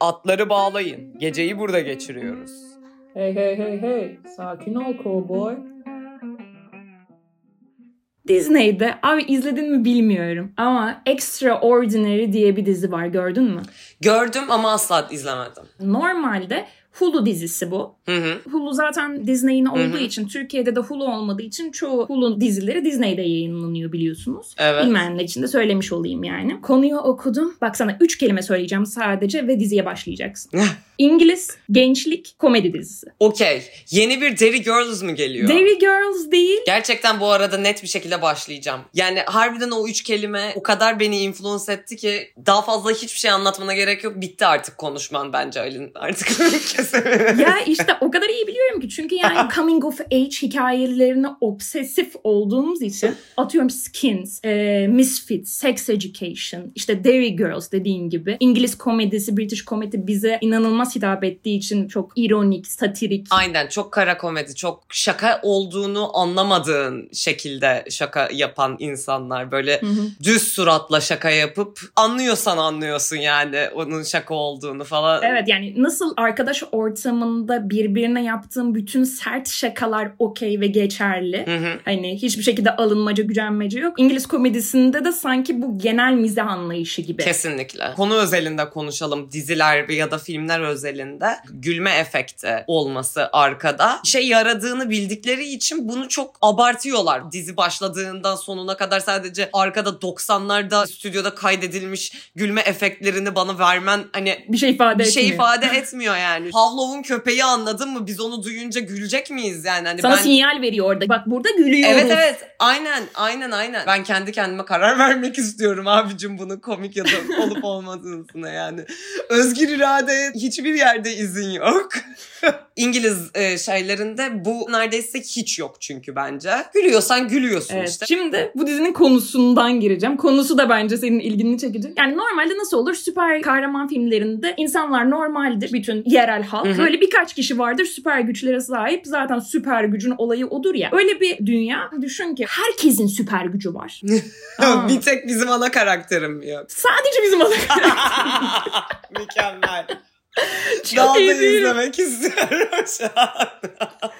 Atları bağlayın. Geceyi burada geçiriyoruz. Hey hey hey hey. Sakin ol cowboy. Disney'de abi izledin mi bilmiyorum ama Extraordinary diye bir dizi var gördün mü? Gördüm ama asla izlemedim. Normalde Hulu dizisi bu. Hı hı. Hulu zaten Disney'in olduğu hı. için Türkiye'de de Hulu olmadığı için çoğu Hulu dizileri Disney'de yayınlanıyor biliyorsunuz. Evet. Bilmeyenler için de söylemiş olayım yani. Konuyu okudum. Bak sana üç kelime söyleyeceğim sadece ve diziye başlayacaksın. İngiliz gençlik komedi dizisi. Okey. Yeni bir Derry Girls mı geliyor? Derry Girls değil. Gerçekten bu arada net bir şekilde başlayacağım. Yani harbiden o üç kelime o kadar beni influence etti ki daha fazla hiçbir şey anlatmana gerek yok. Bitti artık konuşman bence Aylin. Artık kesin. ya işte o kadar iyi biliyorum ki çünkü yani coming of age hikayelerine obsesif olduğumuz için atıyorum Skins, e, Misfits, Sex Education, işte Derry Girls dediğin gibi İngiliz komedisi, British komedi bize inanılmaz hitap ettiği için çok ironik, satirik. Aynen çok kara komedi, çok şaka olduğunu anlamadığın şekilde şaka yapan insanlar. Böyle Hı hı. düz suratla şaka yapıp anlıyorsan anlıyorsun yani onun şaka olduğunu falan. Evet yani nasıl arkadaş ortamında birbirine yaptığın bütün sert şakalar okey ve geçerli. Hı hı. Hani hiçbir şekilde alınmaca, gücenmece yok. İngiliz komedisinde de sanki bu genel mizah anlayışı gibi. Kesinlikle. Konu özelinde konuşalım. Diziler ya da filmler özelinde gülme efekti olması arkada. Şey yaradığını bildikleri için bunu çok abartıyorlar. Dizi başladığından sonuna kadar sadece arkada 90'larda stüdyoda kaydedilmiş gülme efektlerini bana vermen hani Bir şey ifade bir şey etmiyor. ifade etmiyor yani. Pavlov'un köpeği anladın mı? Biz onu duyunca gülecek miyiz yani? Hani Sana ben... sinyal veriyor orada. Bak burada gülüyoruz. Evet evet aynen aynen aynen. Ben kendi kendime karar vermek istiyorum abicim bunun komik ya da olup olmadığına yani. Özgür iradeye hiçbir yerde izin yok. İngiliz e, şeylerinde bu neredeyse hiç yok çünkü bence. Gülüyorsan gülüyorsun Evet. işte. Şimdi bu dizinin konusundan gireceğim. Konusu da bence senin ilgini çekecek. Yani normalde nasıl olur? Süper kahraman filmlerinde insanlar normaldir. Bütün yerel halk. Hı hı. Böyle birkaç kişi vardır süper güçlere sahip. Zaten süper gücün olayı odur ya. Öyle bir dünya düşün ki herkesin süper gücü var. Bir tek bizim ana karakterim yok. Sadece bizim adam. Mükemmel. Çok iyi izlemek istiyorum şu an.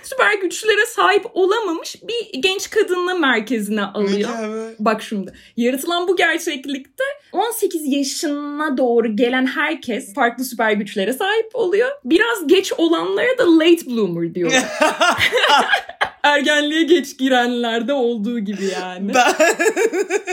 süper güçlere sahip olamamış bir genç kadını merkezine alıyor. Mükemmel. Bak şimdi yaratılan bu gerçeklikte 18 yaşına doğru gelen herkes farklı süper güçlere sahip oluyor. Biraz geç olanlara da late bloomer diyorlar. Ergenliğe geç girenlerde olduğu gibi yani. Ben...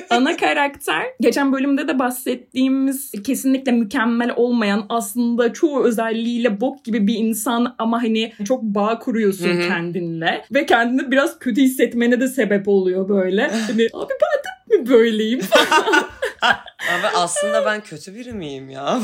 Ana karakter geçen bölümde de bahsettiğimiz kesinlikle mükemmel olmayan aslında çoğu özelliğiyle bok gibi bir insan ama hani çok bağ kuruyorsun Hı hı. kendinle ve kendini biraz kötü hissetmene de sebep oluyor böyle. Hani abi ben de mi böyleyim? Abi aslında ben kötü biri miyim ya?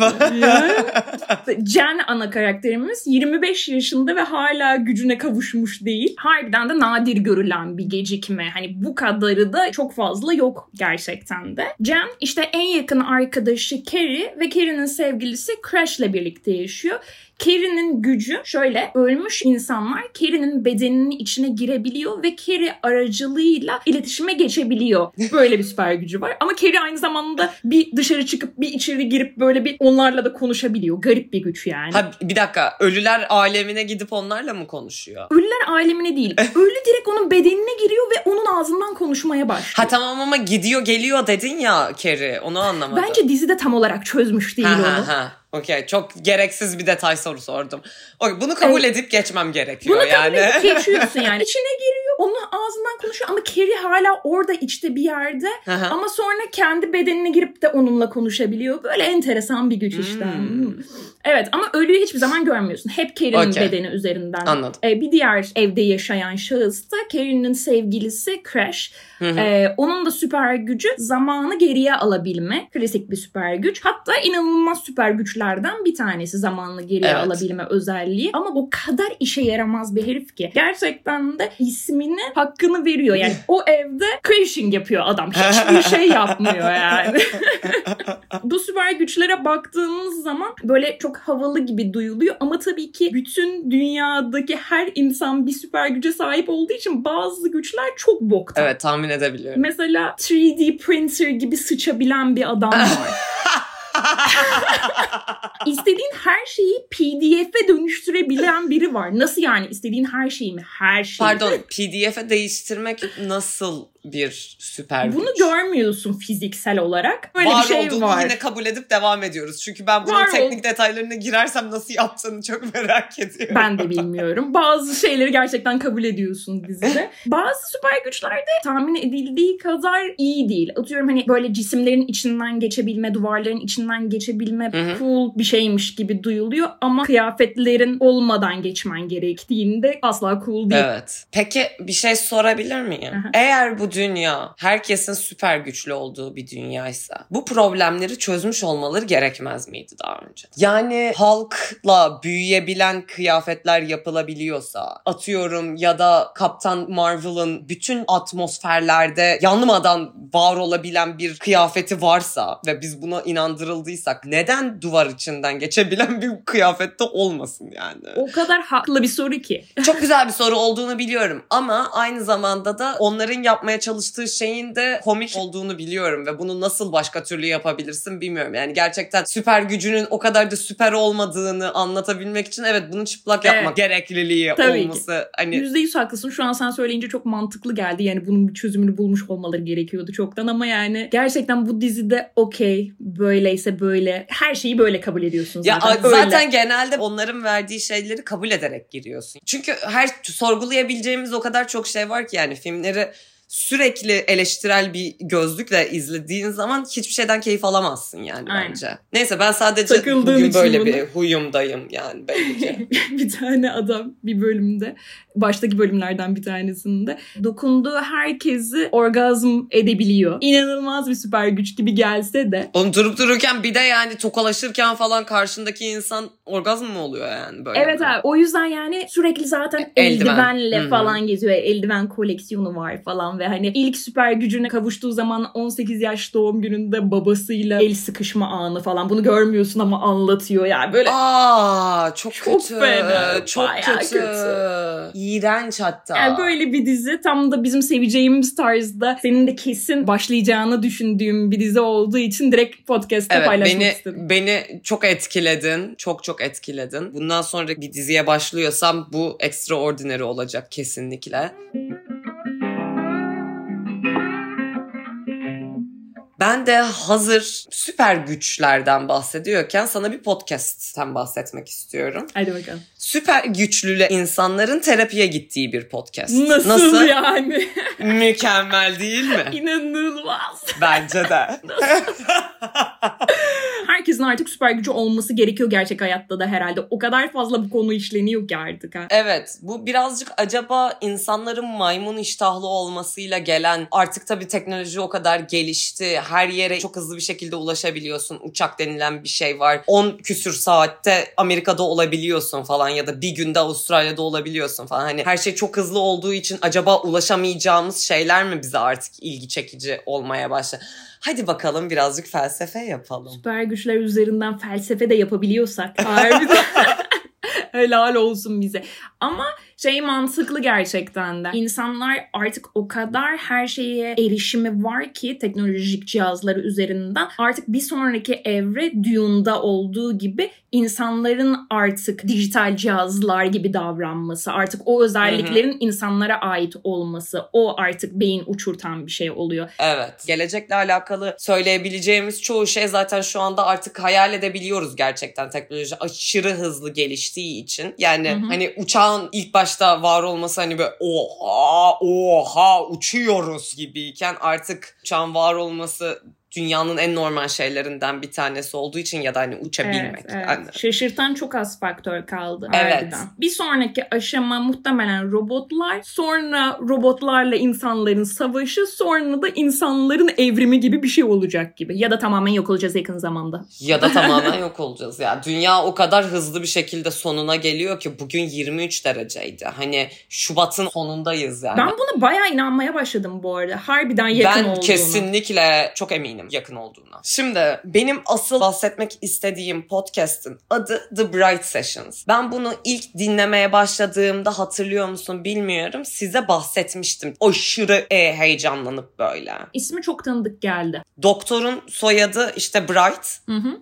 Jen ana karakterimiz 25 yaşında ve hala gücüne kavuşmuş değil. Harbiden de nadir görülen bir gecikme. Hani bu kadarı da çok fazla yok gerçekten de. Jen işte en yakın arkadaşı Carrie ve Carrie'nin sevgilisi Crash'le birlikte yaşıyor. Carrie'nin gücü şöyle ölmüş insanlar Carrie'nin bedeninin içine girebiliyor ve Carrie aracılığıyla iletişime geçebiliyor. Böyle bir süper gücü var. Ama Carrie aynı zamanda bir dışarı çıkıp bir içeri girip böyle bir onlarla da konuşabiliyor. Garip bir güç yani. Ha, bir dakika ölüler alemine gidip onlarla mı konuşuyor? Ölüler alemine değil. Ölü direkt onun bedenine giriyor ve onun ağzından konuşmaya başlıyor. Ha tamam ama gidiyor geliyor dedin ya Kerry onu anlamadım. Bence dizide tam olarak çözmüş değil ha, onu. ha, ha. Okey çok gereksiz bir detay soru sordum. Okey, bunu kabul edip geçmem gerekiyor Bunu yani. kabul edip geçiyorsun yani. İçine giriyor, onun ağzından konuşuyor ama Carrie hala orada içte bir yerde. Hı. ama sonra kendi bedenine girip de onunla konuşabiliyor. Böyle enteresan bir güç işte. Hmm. Hmm. Evet ama ölüyü hiçbir zaman görmüyorsun. Hep Carrie'nin Okey. bedeni üzerinden. Anladım. Ee, bir diğer evde yaşayan şahıs da Carrie'nin sevgilisi Crash. Hı hı. Ee, onun da süper gücü zamanı geriye alabilme. Klasik bir süper güç. Hatta inanılmaz süper güçlerden bir tanesi zamanını geriye Evet. alabilme özelliği. Ama o kadar işe yaramaz bir herif ki. Gerçekten de ismini hakkını veriyor. Yani o evde crashing yapıyor adam. Hiçbir şey yapmıyor yani. Bu süper güçlere baktığımız zaman böyle çok havalı gibi duyuluyor ama tabii ki bütün dünyadaki her insan bir süper güce sahip olduğu için bazı güçler çok boktan. Evet tahmin edebiliyorum. Mesela 3D printer gibi sıçabilen bir adam var. İstediğin her şeyi PDF'e dönüştürebilen biri var. Nasıl yani? İstediğin her şeyi mi? Her şeyi. Pardon PDF'e değiştirmek nasıl bir süper Bunu güç? görmüyorsun fiziksel olarak. Böyle var bir şey olduğunu var. yine kabul edip devam ediyoruz. Çünkü ben bunun Var ol- teknik detaylarına girersem nasıl yaptığını çok merak ediyorum. Ben de bilmiyorum. Bazı şeyleri gerçekten kabul ediyorsun dizide. Bazı süper güçler de tahmin edildiği kadar iyi değil. Atıyorum hani böyle cisimlerin içinden geçebilme, duvarların içinden geçebilme Hı hı. cool bir şeymiş gibi duyuluyor ama kıyafetlerin olmadan geçmen gerektiğinde asla cool değil. Evet. Peki bir şey sorabilir miyim? Aha. Eğer bu dünya herkesin süper güçlü olduğu bir dünyaysa bu problemleri çözmüş olmaları gerekmez miydi daha önce? Yani halkla büyüyebilen kıyafetler yapılabiliyorsa atıyorum ya da Kaptan Marvel'ın bütün atmosferlerde yanmadan var olabilen bir kıyafeti varsa ve biz buna inandırıldıysak neden duvar içinden geçebilen bir kıyafette olmasın yani? O kadar haklı bir soru ki. Çok güzel bir soru olduğunu biliyorum ama aynı zamanda da onların yapmaya çalıştığı şeyin de komik olduğunu biliyorum ve bunu nasıl başka türlü yapabilirsin bilmiyorum. Yani gerçekten süper gücünün o kadar da süper olmadığını anlatabilmek için evet bunu çıplak yapmak Evet. gerekliliği Tabii ki. olması hani Yüzde yüz haklısın. Şu an sen söyleyince çok mantıklı geldi. Yani bunun bir çözümünü bulmuş olmaları gerekiyordu çoktan ama yani gerçekten bu dizide okey böyleyse böyle her şeyi böyle kabul ediyorsun Ya zaten. a- Öyle. zaten genelde onların verdiği şeyleri kabul ederek giriyorsun. Çünkü her sorgulayabileceğimiz o kadar çok şey var ki yani filmleri sürekli eleştirel bir gözlükle izlediğin zaman hiçbir şeyden keyif alamazsın yani Aynen. bence. Neyse ben sadece Takıldığın bugün böyle bunu. bir huyumdayım yani belli ki. bir tane adam bir bölümde baştaki bölümlerden bir tanesinde dokunduğu herkesi orgazm edebiliyor. İnanılmaz bir süper güç gibi gelse de Oğlum durup dururken bir de yani tokalaşırken falan karşındaki insan orgazm mı oluyor yani böyle? Evet mi? abi o yüzden yani sürekli zaten Eldiven. eldivenle hı. falan geziyor. Eldiven koleksiyonu var falan ve hani ilk süper gücüne kavuştuğu zaman 18 yaş doğum gününde babasıyla el sıkışma anı falan bunu görmüyorsun ama anlatıyor yani böyle Aa çok, Çok kötü. fena, Çok kötü. kötü. İğrenç hatta. yani böyle bir dizi tam da bizim seveceğimiz tarzda senin de kesin başlayacağını düşündüğüm bir dizi olduğu için direkt podcast'te Evet paylaşmak beni istedim. beni çok etkiledin. Çok çok etkiledin. Bundan sonra bir diziye başlıyorsam bu extraordinary olacak kesinlikle. Ben de hazır süper güçlerden bahsediyorken sana bir podcast'ten bahsetmek istiyorum. Hadi bakalım. Süper güçlü insanların terapiye gittiği bir podcast. Nasıl, yani? Mükemmel değil mi? İnanılmaz. Bence de. Herkesin artık süper gücü olması gerekiyor gerçek hayatta da herhalde. O kadar fazla bu konu işleniyor ki artık. Ha. Evet bu birazcık acaba insanların maymun iştahlı olmasıyla gelen artık tabii teknoloji o kadar gelişti. Her yere çok hızlı bir şekilde ulaşabiliyorsun. Uçak denilen bir şey var. 10 küsür saatte Amerika'da olabiliyorsun falan ya da bir günde Avustralya'da olabiliyorsun falan. Hani her şey çok hızlı olduğu için acaba ulaşamayacağımız şeyler mi bize artık ilgi çekici olmaya başladı? Hadi bakalım birazcık felsefe yapalım. Süper güçler üzerinden felsefe de yapabiliyorsak harbiden helal olsun bize. Ama şey mantıklı gerçekten de. İnsanlar artık o kadar her şeye erişimi var ki teknolojik cihazları üzerinden artık bir sonraki evre Dune'da olduğu gibi insanların artık dijital cihazlar gibi davranması, artık o özelliklerin insanlara ait olması, o artık beyin uçurtan bir şey oluyor. Evet. Gelecekle alakalı söyleyebileceğimiz çoğu şey zaten şu anda artık hayal edebiliyoruz gerçekten teknoloji aşırı hızlı geliştiği için. Yani Hı hı. hani uçağın ilk başta var olması hani böyle oha oha uçuyoruz gibiyken artık uçağın var olması dünyanın en normal şeylerinden bir tanesi olduğu için ya da hani uçabilmek. Evet, evet. Yani. Şaşırtan çok az faktör kaldı. Evet. harbiden. Bir sonraki aşama muhtemelen robotlar, sonra robotlarla insanların savaşı, sonra da insanların evrimi gibi bir şey olacak gibi. Ya da tamamen yok olacağız yakın zamanda. Ya da tamamen yok olacağız ya. Dünya o kadar hızlı bir şekilde sonuna geliyor ki bugün 23 dereceydi. Hani Şubat'ın sonundayız yani. Ben buna bayağı inanmaya başladım bu arada. Harbiden yakın ben olduğunu. kesinlikle çok eminim yakın olduğuna. Şimdi benim asıl bahsetmek istediğim podcast'ın adı The Bright Sessions. Ben bunu ilk dinlemeye başladığımda hatırlıyor musun bilmiyorum. Size bahsetmiştim. Aşırı e, heyecanlanıp böyle. İsmi çok tanıdık geldi. Doktorun soyadı işte Bright. Hı hı.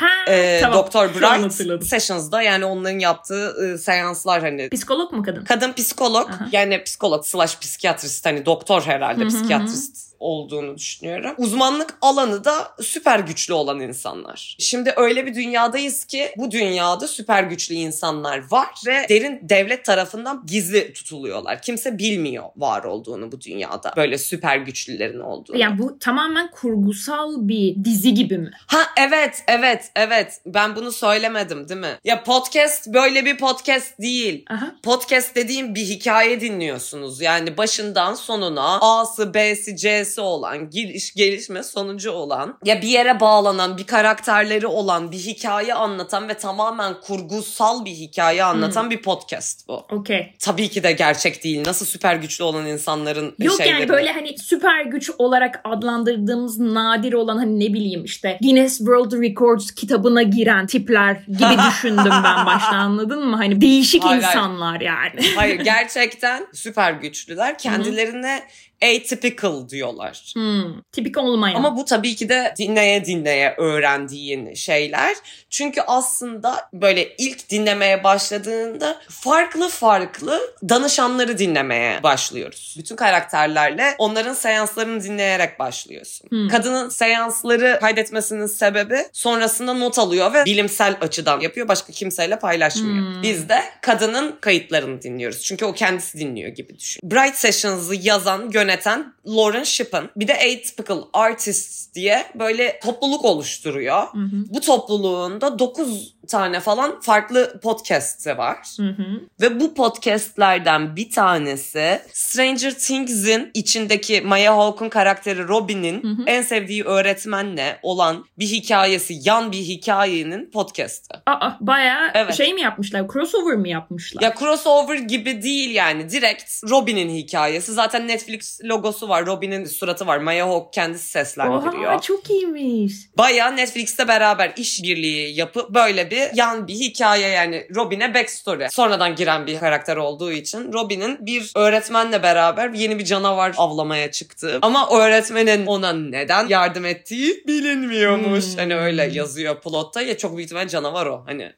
Ha, Ee, tamam. Doktor Bright. Sessions'da yani onların yaptığı e, seanslar hani Psikolog mu kadın? kadın psikolog Aha. yani psikolog slash psikiyatrist hani doktor herhalde Hı hı hı. psikiyatrist olduğunu düşünüyorum. Uzmanlık alanı da süper güçlü olan insanlar. Şimdi öyle bir dünyadayız ki bu dünyada süper güçlü insanlar var ve derin devlet tarafından gizli tutuluyorlar. Kimse bilmiyor var olduğunu bu dünyada. Böyle süper güçlülerin olduğunu. Yani bu tamamen kurgusal bir dizi gibi mi? Ha evet evet evet ben bunu söylemedim değil mi? Ya podcast böyle bir podcast değil. Aha. Podcast dediğim bir hikaye dinliyorsunuz. Yani başından sonuna A'sı, B'si, C'si olan, giriş, gelişme, sonucu olan, ya bir yere bağlanan, bir karakterleri olan, bir hikaye anlatan ve tamamen kurgusal bir hikaye anlatan bir podcast bu. Okey. Tabii ki de gerçek değil. Nasıl süper güçlü olan insanların Yok şeyleri. yani böyle hani süper güç olarak adlandırdığımız nadir olan hani ne bileyim işte Guinness World Records kitabına giren tipler gibi düşündüm ben başta anladın mı? Hani değişik Hayır, hayır. insanlar yani. Hayır gerçekten süper güçlüler. Kendilerine atypical diyorlar. Hmm, tipik olmayan. Ama bu tabii ki de dinleye dinleye öğrendiğin şeyler. Çünkü aslında böyle ilk dinlemeye başladığında farklı farklı danışanları dinlemeye başlıyoruz. Bütün karakterlerle onların seanslarını dinleyerek başlıyorsun. Hmm. Kadının seansları kaydetmesinin sebebi sonrasında not alıyor ve bilimsel açıdan yapıyor. Başka kimseyle paylaşmıyor. Hmm. Biz de kadının kayıtlarını dinliyoruz. Çünkü o kendisi dinliyor gibi düşün. Bright Sessions'ı yazan, yöneten Lauren Shippen. Bir de Atypical Artists diye böyle topluluk oluşturuyor. Hı hı. Bu topluluğunda 9 tane falan farklı podcast var. Hı hı. Ve bu podcastlerden bir tanesi Stranger Things'in içindeki Maya Hawke'un karakteri Robin'in Hı hı. en sevdiği öğretmenle olan bir hikayesi, yan bir hikayenin podcastı. Aa bayağı Evet. şey mi yapmışlar? Crossover mi yapmışlar? Ya crossover gibi değil yani. Direkt Robin'in hikayesi. Zaten Netflix logosu var. Robin'in suratı var. Maya Hawke kendisi seslendiriyor. Oha çok iyiymiş. Baya Netflix'te beraber işbirliği yapıp böyle bir yan bir hikaye yani Robin'e backstory. Sonradan giren bir karakter olduğu için Robin'in bir öğretmenle beraber yeni bir canavar avlamaya çıktığı ama öğretmenin ona neden yardım ettiği bilinmiyormuş. Hmm. Hani öyle yazıyor plotta ya çok büyük ihtimalle canavar o. Hani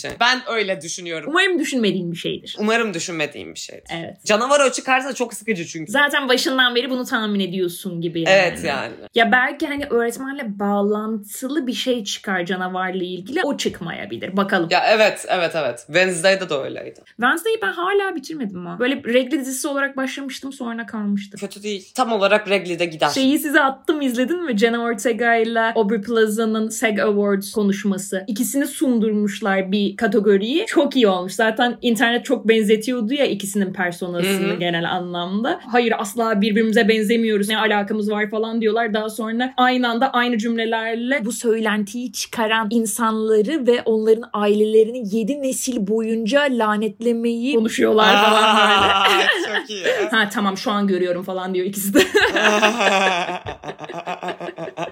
şey. Ben öyle düşünüyorum. Umarım düşünmediğim bir şeydir. Umarım düşünmediğim bir şeydir. Evet. Canavar o çıkarsa çok sıkıcı çünkü. Zaten başından beri bunu tahmin ediyorsun gibi yani. Evet yani. Ya belki hani öğretmenle bağlantılı bir şey çıkar canavarla ilgili. O çıkmayabilir. Bakalım. Ya evet evet evet. Wednesday'da da öyleydi. Wednesday'i ben hala bitirmedim ha. Böyle regli dizisi olarak başlamıştım sonra kalmıştım. Kötü değil. Tam olarak Regli'de gider. Şeyi size attım izledin mi? Jenna Ortega ile Aubrey Plaza'nın SAG Awards konuşması. İkisini sundurmuşlar bir kategoriyi. Çok iyi olmuş. Zaten internet çok benzetiyordu ya ikisinin personasını Hı hı. genel anlamda. Hayır asla birbirimize benzemiyoruz. Ne alakamız var falan diyorlar. Daha sonra aynı anda aynı cümlelerle bu söylentiyi çıkaran insanları ve onların ailelerini 7 nesil boyunca lanetlemeyi konuşuyorlar falan böyle. Aa, Çok iyi. Ha tamam şu an görüyorum falan diyor ikisi de.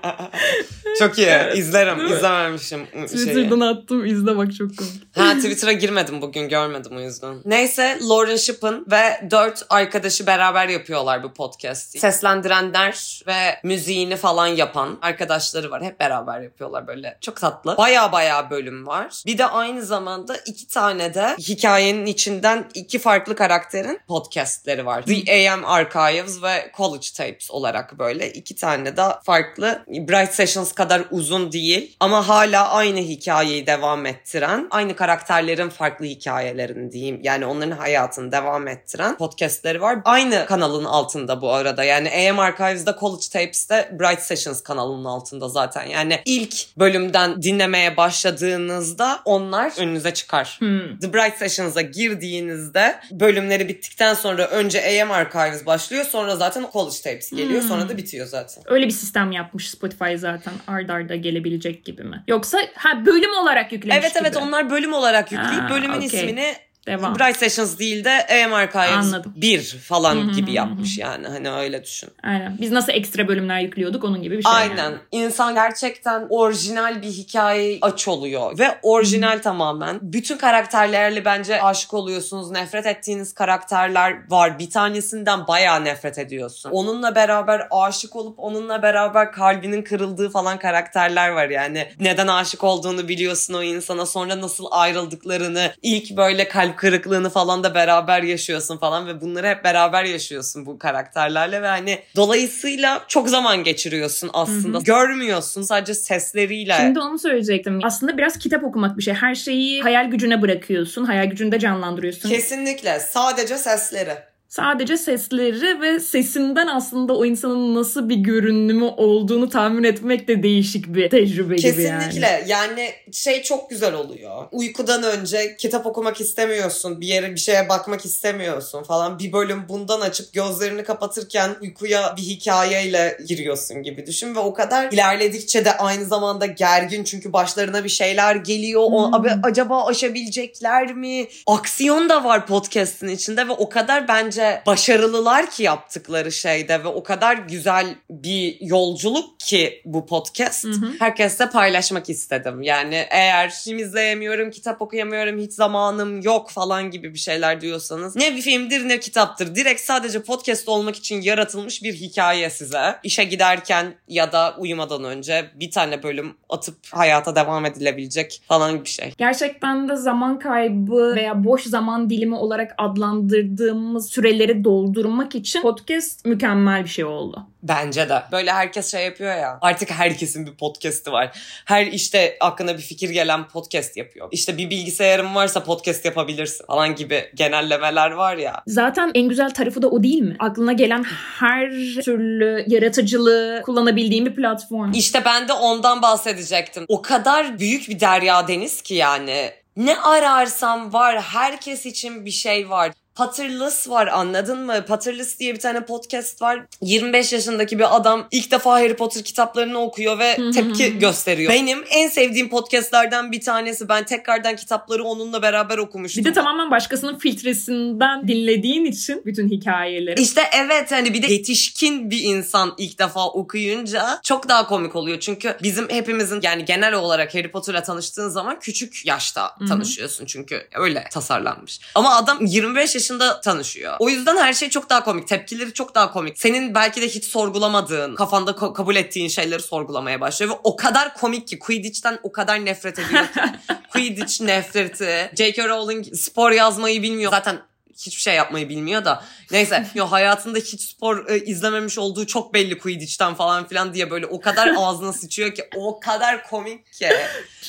çok iyi. İzlerim. İzlememişim. Şeyi. Twitter'dan attım izle bak çok komik. Ha Twitter'a girmedim bugün görmedim o yüzden. Neyse Lauren Shippen ve dört arkadaşı beraber yapıyorlar bu podcast'i. Seslendirenler ve müziğini falan yapan arkadaşları var. Hep beraber yapıyorlar böyle. Çok tatlı. Baya baya bölüm var. Bir de aynı zamanda iki tane de hikayenin içinden iki farklı karakterin podcastleri var. The AM Archives ve College Tapes olarak böyle iki tane de farklı Bright Sessions kadar uzun değil ama hala aynı hikayeyi devam ettiren, aynı karakterlerin farklı hikayelerini diyeyim. Yani onların hayatını devam ettiren podcastleri var. Aynı kanalın altında bu arada. Yani AM Archives'da College Tapes'te Bright Sessions kanalının altında zaten. Yani ilk bölümden dinlemeye başladığınızda onlar önünüze çıkar. Hmm. The Bright Sessions'a girdiğinizde bölümleri bittikten sonra önce AM Archives başlıyor sonra zaten College Tapes geliyor Hmm. sonra da bitiyor zaten. Öyle bir sistem yapmış Spotify zaten ard arda gelebilecek gibi mi? Yoksa ha bölüm olarak yüklemiş Evet evet gibi. onlar bölüm olarak yükleyip Ha, bölümün okey. ismini Devam. Bright Sessions değil de AM Archives Anladım. 1 falan Hı hı gibi hı yapmış yani. Hani öyle düşün. Aynen. Biz nasıl ekstra bölümler yüklüyorduk onun gibi bir şey. Aynen. yani. İnsan gerçekten orijinal bir hikaye aç oluyor. Ve orijinal tamamen. Bütün karakterlerle bence aşık oluyorsunuz. Nefret ettiğiniz karakterler var. Bir tanesinden bayağı nefret ediyorsun. Onunla beraber aşık olup onunla beraber kalbinin kırıldığı falan karakterler var yani. Neden aşık olduğunu biliyorsun o insana. Sonra nasıl ayrıldıklarını, ilk böyle kalp kırıklığını falan da beraber yaşıyorsun falan ve bunları hep beraber yaşıyorsun bu karakterlerle ve hani dolayısıyla çok zaman geçiriyorsun aslında. Görmüyorsun sadece sesleriyle. Şimdi onu söyleyecektim. Aslında biraz kitap okumak bir şey. Her şeyi hayal gücüne bırakıyorsun. Hayal gücünde canlandırıyorsun. Kesinlikle sadece sesleri. Sadece sesleri ve sesinden aslında o insanın nasıl bir görünümü olduğunu tahmin etmek de değişik bir tecrübe gibi yani. Kesinlikle yani şey çok güzel oluyor. Uykudan önce kitap okumak istemiyorsun. Bir yere bir şeye bakmak istemiyorsun falan. Bir bölüm bundan açıp gözlerini kapatırken uykuya bir hikayeyle giriyorsun gibi düşün. Ve o kadar ilerledikçe de aynı zamanda gergin. Çünkü başlarına bir şeyler geliyor. O, Hmm. abi, acaba aşabilecekler mi? Aksiyon da var podcast'in içinde ve o kadar bence başarılılar ki yaptıkları şeyde ve o kadar güzel bir yolculuk ki bu podcast. Hı hı. Herkesle paylaşmak istedim. Yani eğer film izleyemiyorum, kitap okuyamıyorum, hiç zamanım yok falan gibi bir şeyler diyorsanız ne bir filmdir ne kitaptır. Direkt sadece podcast olmak için yaratılmış bir hikaye size. İşe giderken ya da uyumadan önce bir tane bölüm atıp hayata devam edilebilecek falan bir şey. Gerçekten de zaman kaybı veya boş zaman dilimi olarak adlandırdığımız süreleri doldurmak için podcast mükemmel bir şey oldu. Bence de. Böyle herkes şey yapıyor ya. Artık herkesin bir podcast'i var. Her işte aklına bir fikir gelen podcast yapıyor. İşte bir bilgisayarın varsa podcast yapabilirsin falan gibi genellemeler var ya. Zaten en güzel tarafı da o değil mi? Aklına gelen her türlü yaratıcılığı kullanabildiğin bir platform. İşte ben de ondan bahsedecektim. O kadar büyük bir derya deniz ki yani. Ne ararsam var. Herkes için bir şey var. Patırlıs var anladın mı? Patırlıs diye bir tane podcast var. 25 yaşındaki bir adam ilk defa Harry Potter kitaplarını okuyor ve tepki gösteriyor. Benim en sevdiğim podcastlerden bir tanesi. Ben tekrardan kitapları onunla beraber okumuştum. Bir de tamamen başkasının filtresinden dinlediğin için bütün hikayeleri. İşte evet hani bir de yetişkin bir insan ilk defa okuyunca çok daha komik oluyor. Çünkü bizim hepimizin yani genel olarak Harry Potter'la tanıştığın zaman küçük yaşta tanışıyorsun. Çünkü öyle tasarlanmış. Ama adam 25 yaşında tanışıyor. O yüzden her şey çok daha komik. Tepkileri çok daha komik. Senin belki de hiç sorgulamadığın, kafanda ko- kabul ettiğin şeyleri sorgulamaya başlıyor. Ve o kadar komik ki Quidditch'ten o kadar nefret ediyor ki. Quidditch nefreti. J.K. Rowling spor yazmayı bilmiyor. Zaten hiçbir şey yapmayı bilmiyor da. Neyse yo hayatında hiç spor e, izlememiş olduğu çok belli Quidditch'ten falan filan diye böyle o kadar ağzına sıçıyor ki o kadar komik ki.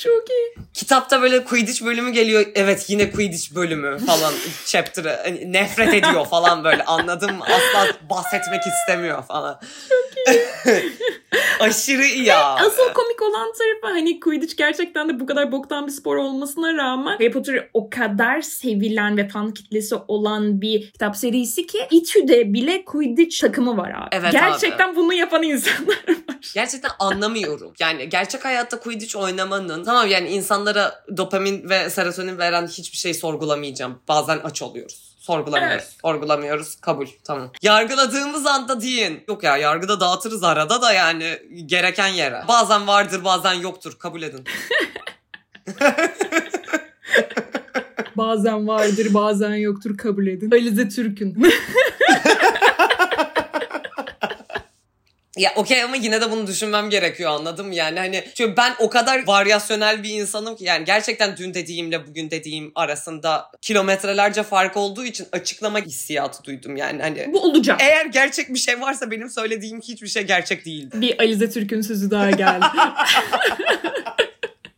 Çok iyi. Kitapta böyle Quidditch bölümü geliyor. Evet yine Quidditch bölümü falan chapter'ı. Hani nefret ediyor falan böyle anladın mı? Asla bahsetmek istemiyor falan. Aşırı iyi ya. Asıl komik olan tarafı hani Quidditch gerçekten de bu kadar boktan bir spor olmasına rağmen Harry Potter o kadar sevilen ve fan kitlesi olan bir kitap serisi ki İTÜ'de bile Quidditch takımı var abi. Evet gerçekten bunu yapan insanlar var. Gerçekten anlamıyorum. Yani gerçek hayatta Quidditch oynamanın tamam yani insanlara dopamin ve serotonin veren hiçbir şey sorgulamayacağım. Bazen aç oluyoruz. Sorgulamıyoruz. Evet. Sorgulamıyoruz. Kabul. Tamam. Yargıladığımız anda deyin. Yok ya yargıda dağıtırız arada da yani gereken yere. Bazen vardır bazen yoktur. Kabul edin. Bazen vardır bazen yoktur kabul edin. Alize Türk'ün. Ya okey ama yine de bunu düşünmem gerekiyor anladım? Yani hani çünkü ben o kadar varyasyonel bir insanım ki yani gerçekten dün dediğimle bugün dediğim arasında kilometrelerce fark olduğu için açıklama hissiyatı duydum yani hani. Bu olacak. Eğer gerçek bir şey varsa benim söylediğim hiçbir şey gerçek değildi. Bir Alize Türk'ün sözü daha geldi.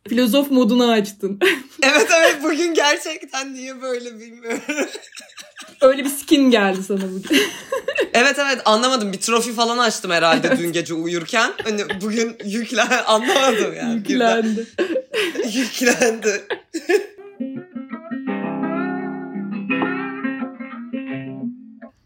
Filozof modunu açtın. evet evet bugün gerçekten niye böyle bilmiyorum. Öyle bir skin geldi sana bugün. evet evet anlamadım bir trofi falan açtım herhalde dün gece uyurken. Hani bugün yüklen anlamadım yani. Yüklendi. Yüklendi.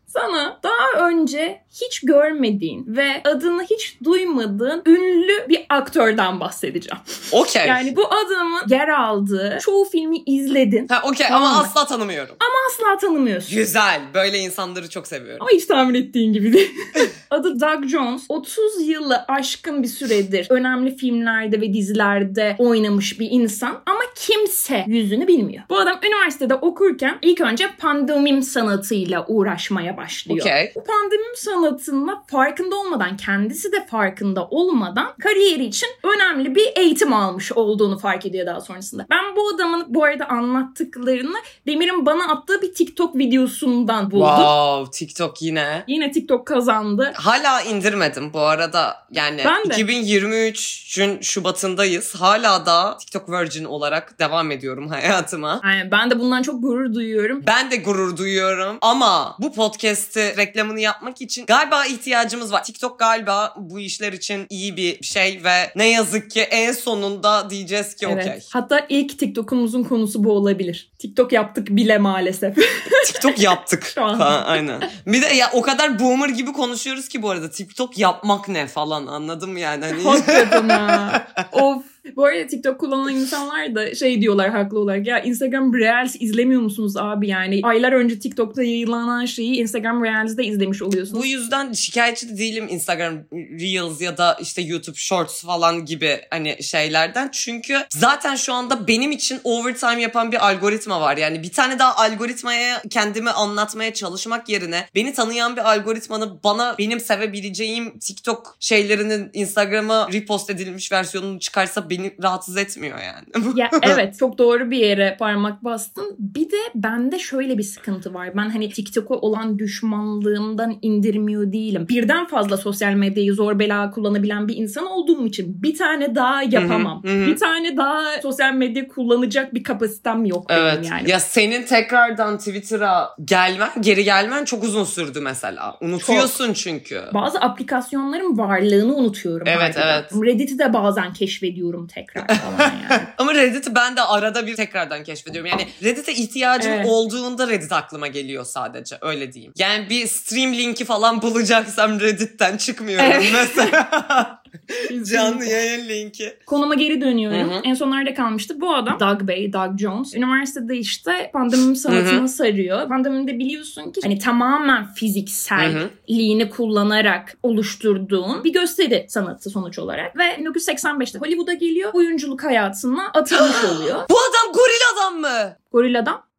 Sana daha önce hiç görmediğin ve adını hiç duymadığın ünlü bir aktörden bahsedeceğim. Okey. Yani bu adamın yer aldığı çoğu filmi izledin. Ha okey Tamam ama mı? asla tanımıyorum. Asla tanımıyorsun. Güzel. Böyle insanları çok seviyorum. Ama hiç tahmin ettiğin gibi değil. Adı Doug Jones. 30 yılı aşkın bir süredir önemli filmlerde ve dizilerde oynamış bir insan ama kimse yüzünü bilmiyor. Bu adam üniversitede okurken ilk önce pandomim sanatıyla uğraşmaya başlıyor. Okey. Bu pandomim sanatında farkında olmadan, kendisi de farkında olmadan kariyeri için önemli bir eğitim almış olduğunu fark ediyor daha sonrasında. Ben bu adamın bu arada anlattıklarını Demir'in bana attığı bir TikTok videosundan buldum. Wow TikTok yine. Yine TikTok kazandı. Hala indirmedim bu arada. Yani Ben de. 2023'ün Şubat'ındayız. Hala da TikTok Virgin olarak devam ediyorum hayatıma. Yani ben de bundan çok gurur duyuyorum. Ben de gurur duyuyorum ama bu podcast'i reklamını yapmak için galiba ihtiyacımız var. TikTok galiba bu işler için iyi bir şey ve ne yazık ki en sonunda diyeceğiz ki Evet. okey. Hatta ilk TikTok'umuzun konusu bu olabilir. TikTok yaptık bile maalesef. TikTok yaptık. Şu an. Ha, aynen. Bir de ya o kadar boomer gibi konuşuyoruz ki bu arada TikTok yapmak ne falan anladım yani. Hani... Hakikaten ha. of. Bu arada TikTok kullanan insanlar da şey diyorlar haklı olarak. Ya Instagram Reels izlemiyor musunuz abi yani? Aylar önce TikTok'ta yayınlanan şeyi Instagram Reels'de izlemiş oluyorsunuz. Bu yüzden şikayetçi de değilim Instagram Reels ya da işte YouTube Shorts falan gibi hani şeylerden. Çünkü zaten şu anda benim için overtime yapan bir algoritma var. Yani bir tane daha algoritmaya kendimi anlatmaya çalışmak yerine beni tanıyan bir algoritmanın bana benim sevebileceğim TikTok şeylerinin Instagram'a repost edilmiş versiyonunu çıkarsa beni rahatsız etmiyor yani. Ya evet çok doğru bir yere parmak bastın. Bir de bende şöyle bir sıkıntı var. Ben hani TikTok'a olan düşmanlığımdan indirmiyor değilim. Birden fazla sosyal medyayı zor bela kullanabilen bir insan olduğum için bir tane daha yapamam. Hı hı, hı hı. Bir tane daha sosyal medya kullanacak bir kapasitem yok Evet. benim yani. Ya senin tekrardan Twitter'a gelmen, geri gelmen çok uzun sürdü mesela. Unutuyorsun çünkü. Bazı aplikasyonların varlığını unutuyorum. Evet, harbiden. Reddit'i de bazen keşfediyorum tekrar falan yani. Ama Reddit'i ben de arada bir tekrardan keşfediyorum. Yani Reddit'e ihtiyacım Evet. olduğunda Reddit aklıma geliyor sadece. Öyle diyeyim. Yani bir stream linki falan bulacaksam Reddit'ten çıkmıyorum Evet. mesela. Canlı yayın linki. Konuma geri dönüyorum. Hı hı. En son nerede kalmıştı? Bu adam Doug Bey, Doug Jones. Üniversitede işte pandemim sanatını Hı sarıyor. Pandemimde biliyorsun ki hani tamamen Hı hı. fizikselliğini kullanarak oluşturduğun bir gösteri sanatı sonuç olarak. Ve 1985'te Hollywood'a geliyor. Oyunculuk hayatına atılmış oluyor. Bu adam goril adam mı?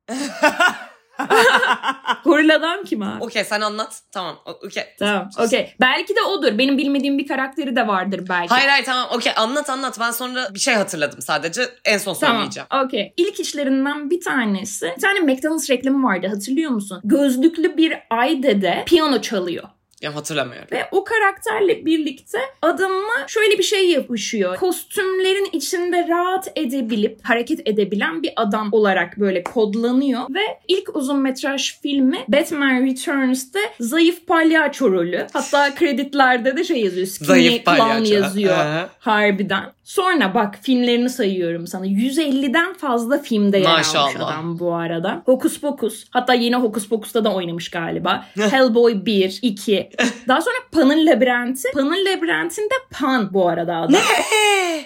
Gorilla'dan. Gorilla'dan kim abi? Okey sen anlat. Tamam. Okey. Tamam. Okey. Belki de odur. Benim bilmediğim bir karakteri de vardır belki. Hayır hayır tamam okey anlat anlat ben sonra bir şey hatırladım sadece en son Tamam. söyleyeceğim. Okey. İlk işlerinden bir tanesi. Bir tane McDonald's reklamı vardı hatırlıyor musun? Gözlüklü bir ay dede piyano çalıyor. Ya hatırlamıyorum. Ve o karakterle birlikte adamla şöyle bir şey yapışıyor. Kostümlerin içinde rahat edebilip hareket edebilen bir adam olarak böyle kodlanıyor. Ve ilk uzun metraj filmi Batman Returns'te zayıf palyaço rolü. Hatta kreditlerde de şey yazıyor. Skinny Zayıf Clown palyaço. yazıyor. Aha. Harbiden. Sonra bak filmlerini sayıyorum sana. 150'den fazla filmde yer almış Maşallah. adam bu arada. Hokus Pokus. Hatta yeni Hokus Pokus'ta da oynamış galiba. Hellboy 1, 2. Daha sonra Pan'ın Labirenti. Pan'ın Labirenti'nde Pan bu arada adam.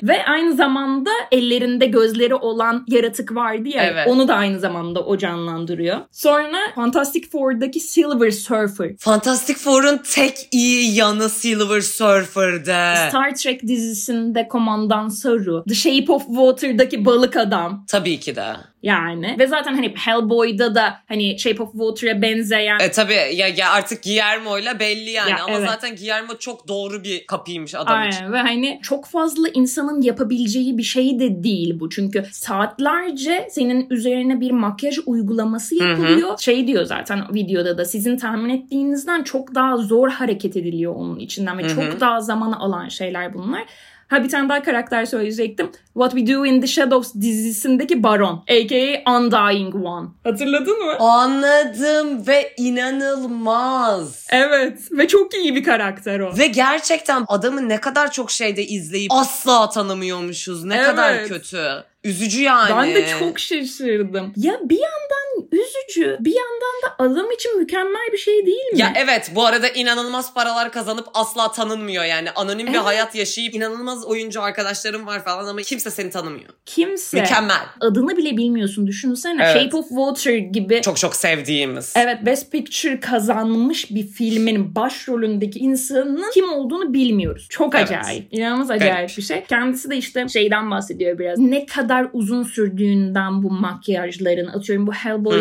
Ve aynı zamanda ellerinde gözleri olan yaratık vardı ya. Evet. Onu da aynı zamanda o canlandırıyor. Sonra Fantastic Four'daki Silver Surfer. Fantastic Four'un tek iyi yanı Silver Surfer'de. Star Trek dizisinde Komandan Saru. The Shape of Water'daki balık adam. Tabii ki de. Yani. Ve zaten hani Hellboy'da da hani Shape of Water'a benzeyen E tabii ya, ya artık Guillermo'yla belli yani Ya, ama evet. zaten Guillermo çok doğru bir kapıymış adam için. Aynen ve hani çok fazla insanın yapabileceği bir şey de değil bu. Çünkü saatlerce senin üzerine bir makyaj uygulaması yapılıyor. Şey diyor zaten videoda da sizin tahmin ettiğinizden çok daha zor hareket ediliyor onun içinden ve Hı hı. çok daha zaman alan şeyler bunlar. Ha bir tane daha karakter söyleyecektim. What We Do in the Shadows dizisindeki Baron. A.K.A. Undying One. Hatırladın mı? Anladım ve inanılmaz. Evet. Ve çok iyi bir karakter o. Ve gerçekten adamı ne kadar çok şeyde izleyip asla tanımıyormuşuz. Ne Evet. kadar kötü. Üzücü yani. Ben de çok şaşırdım. Ya bir yandan üzücü. Bir yandan da adam için mükemmel bir şey değil mi? Ya evet bu arada inanılmaz paralar kazanıp asla tanınmıyor yani. Anonim bir Evet. hayat yaşayıp inanılmaz oyuncu arkadaşlarım var falan ama kimse seni tanımıyor. Kimse Mükemmel. adını bile bilmiyorsun. Düşünsene Evet. Shape of Water gibi Çok çok sevdiğimiz. Evet Best Picture kazanmış bir filmin başrolündeki insanın kim olduğunu bilmiyoruz. Çok Evet. acayip. İnanılmaz acayip Garip. bir şey. Kendisi de işte şeyden bahsediyor biraz. Ne kadar uzun sürdüğünden bu makyajların. Atıyorum bu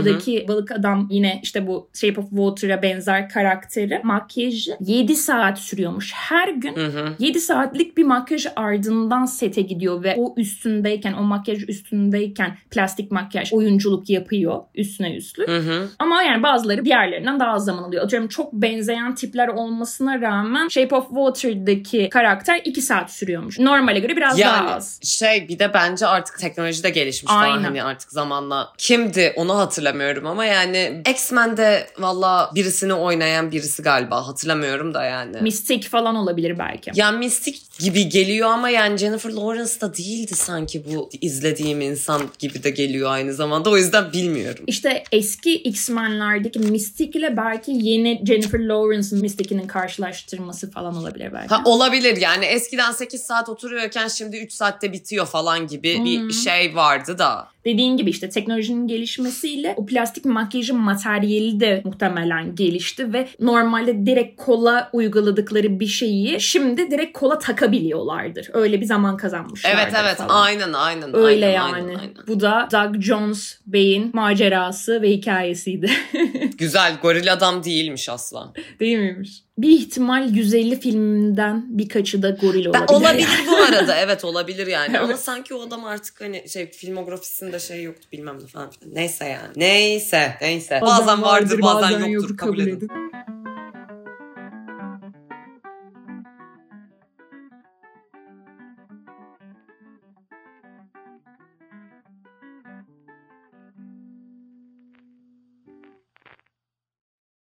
Hellboy'daki balık adam yine işte bu Shape of Water'a benzer karakteri. Makyajı 7 saat sürüyormuş. Her gün Hı hı. 7 saatlik bir makyaj ardından sete gidiyor ve o üstündeyken, o makyaj üstündeyken plastik makyaj oyunculuk yapıyor üstüne üstlük. Hı hı. Ama yani bazıları diğerlerinden daha az zaman alıyor. Atıyorum çok benzeyen tipler olmasına rağmen Shape of Water'daki karakter 2 saat sürüyormuş. Normale göre biraz daha Yani az. şey bir de bence artık teknoloji de gelişmiş Aynen. falan hani artık zamanla. Kimdi onu hatırlamıyorum ama yani X-Men'de valla birisini oynayan birisi galiba hatırlamıyorum da yani. Mystic falan olabilir belki. ya mistik gibi geliyor ama yani Jennifer Lawrence da değildi sanki bu izlediğim insan gibi de geliyor aynı zamanda. O yüzden bilmiyorum. İşte eski X-Men'lerdeki Mystic ile belki yeni Jennifer Lawrence'ın Mystic'inin karşılaştırması falan olabilir belki. Ha olabilir yani eskiden 8 saat oturuyorken şimdi 3 saatte bitiyor falan gibi Hmm. bir şey vardı da. Dediğin gibi işte teknolojinin gelişmesiyle o plastik makyajın materyali de muhtemelen gelişti ve normalde direkt kola uyguladıkları bir şeyi şimdi direkt kola takabiliyorlardır. Öyle bir zaman kazanmışlardır Evet evet falan. aynen aynen. Öyle aynen, yani. aynen, aynen. Bu da Doug Jones Bey'in macerası ve hikayesiydi. Güzel goril adam değilmiş asla. Değil miymiş? Bir ihtimal 150 filmden birkaçı da goril Ben olabilir. olabilir bu arada evet olabilir yani ama Evet. sanki o adam artık hani şey filmografisinde şey yoktu bilmem ne falan. Neyse yani. Neyse neyse. Bazen, vardır bazen, yoktur, kabul edin.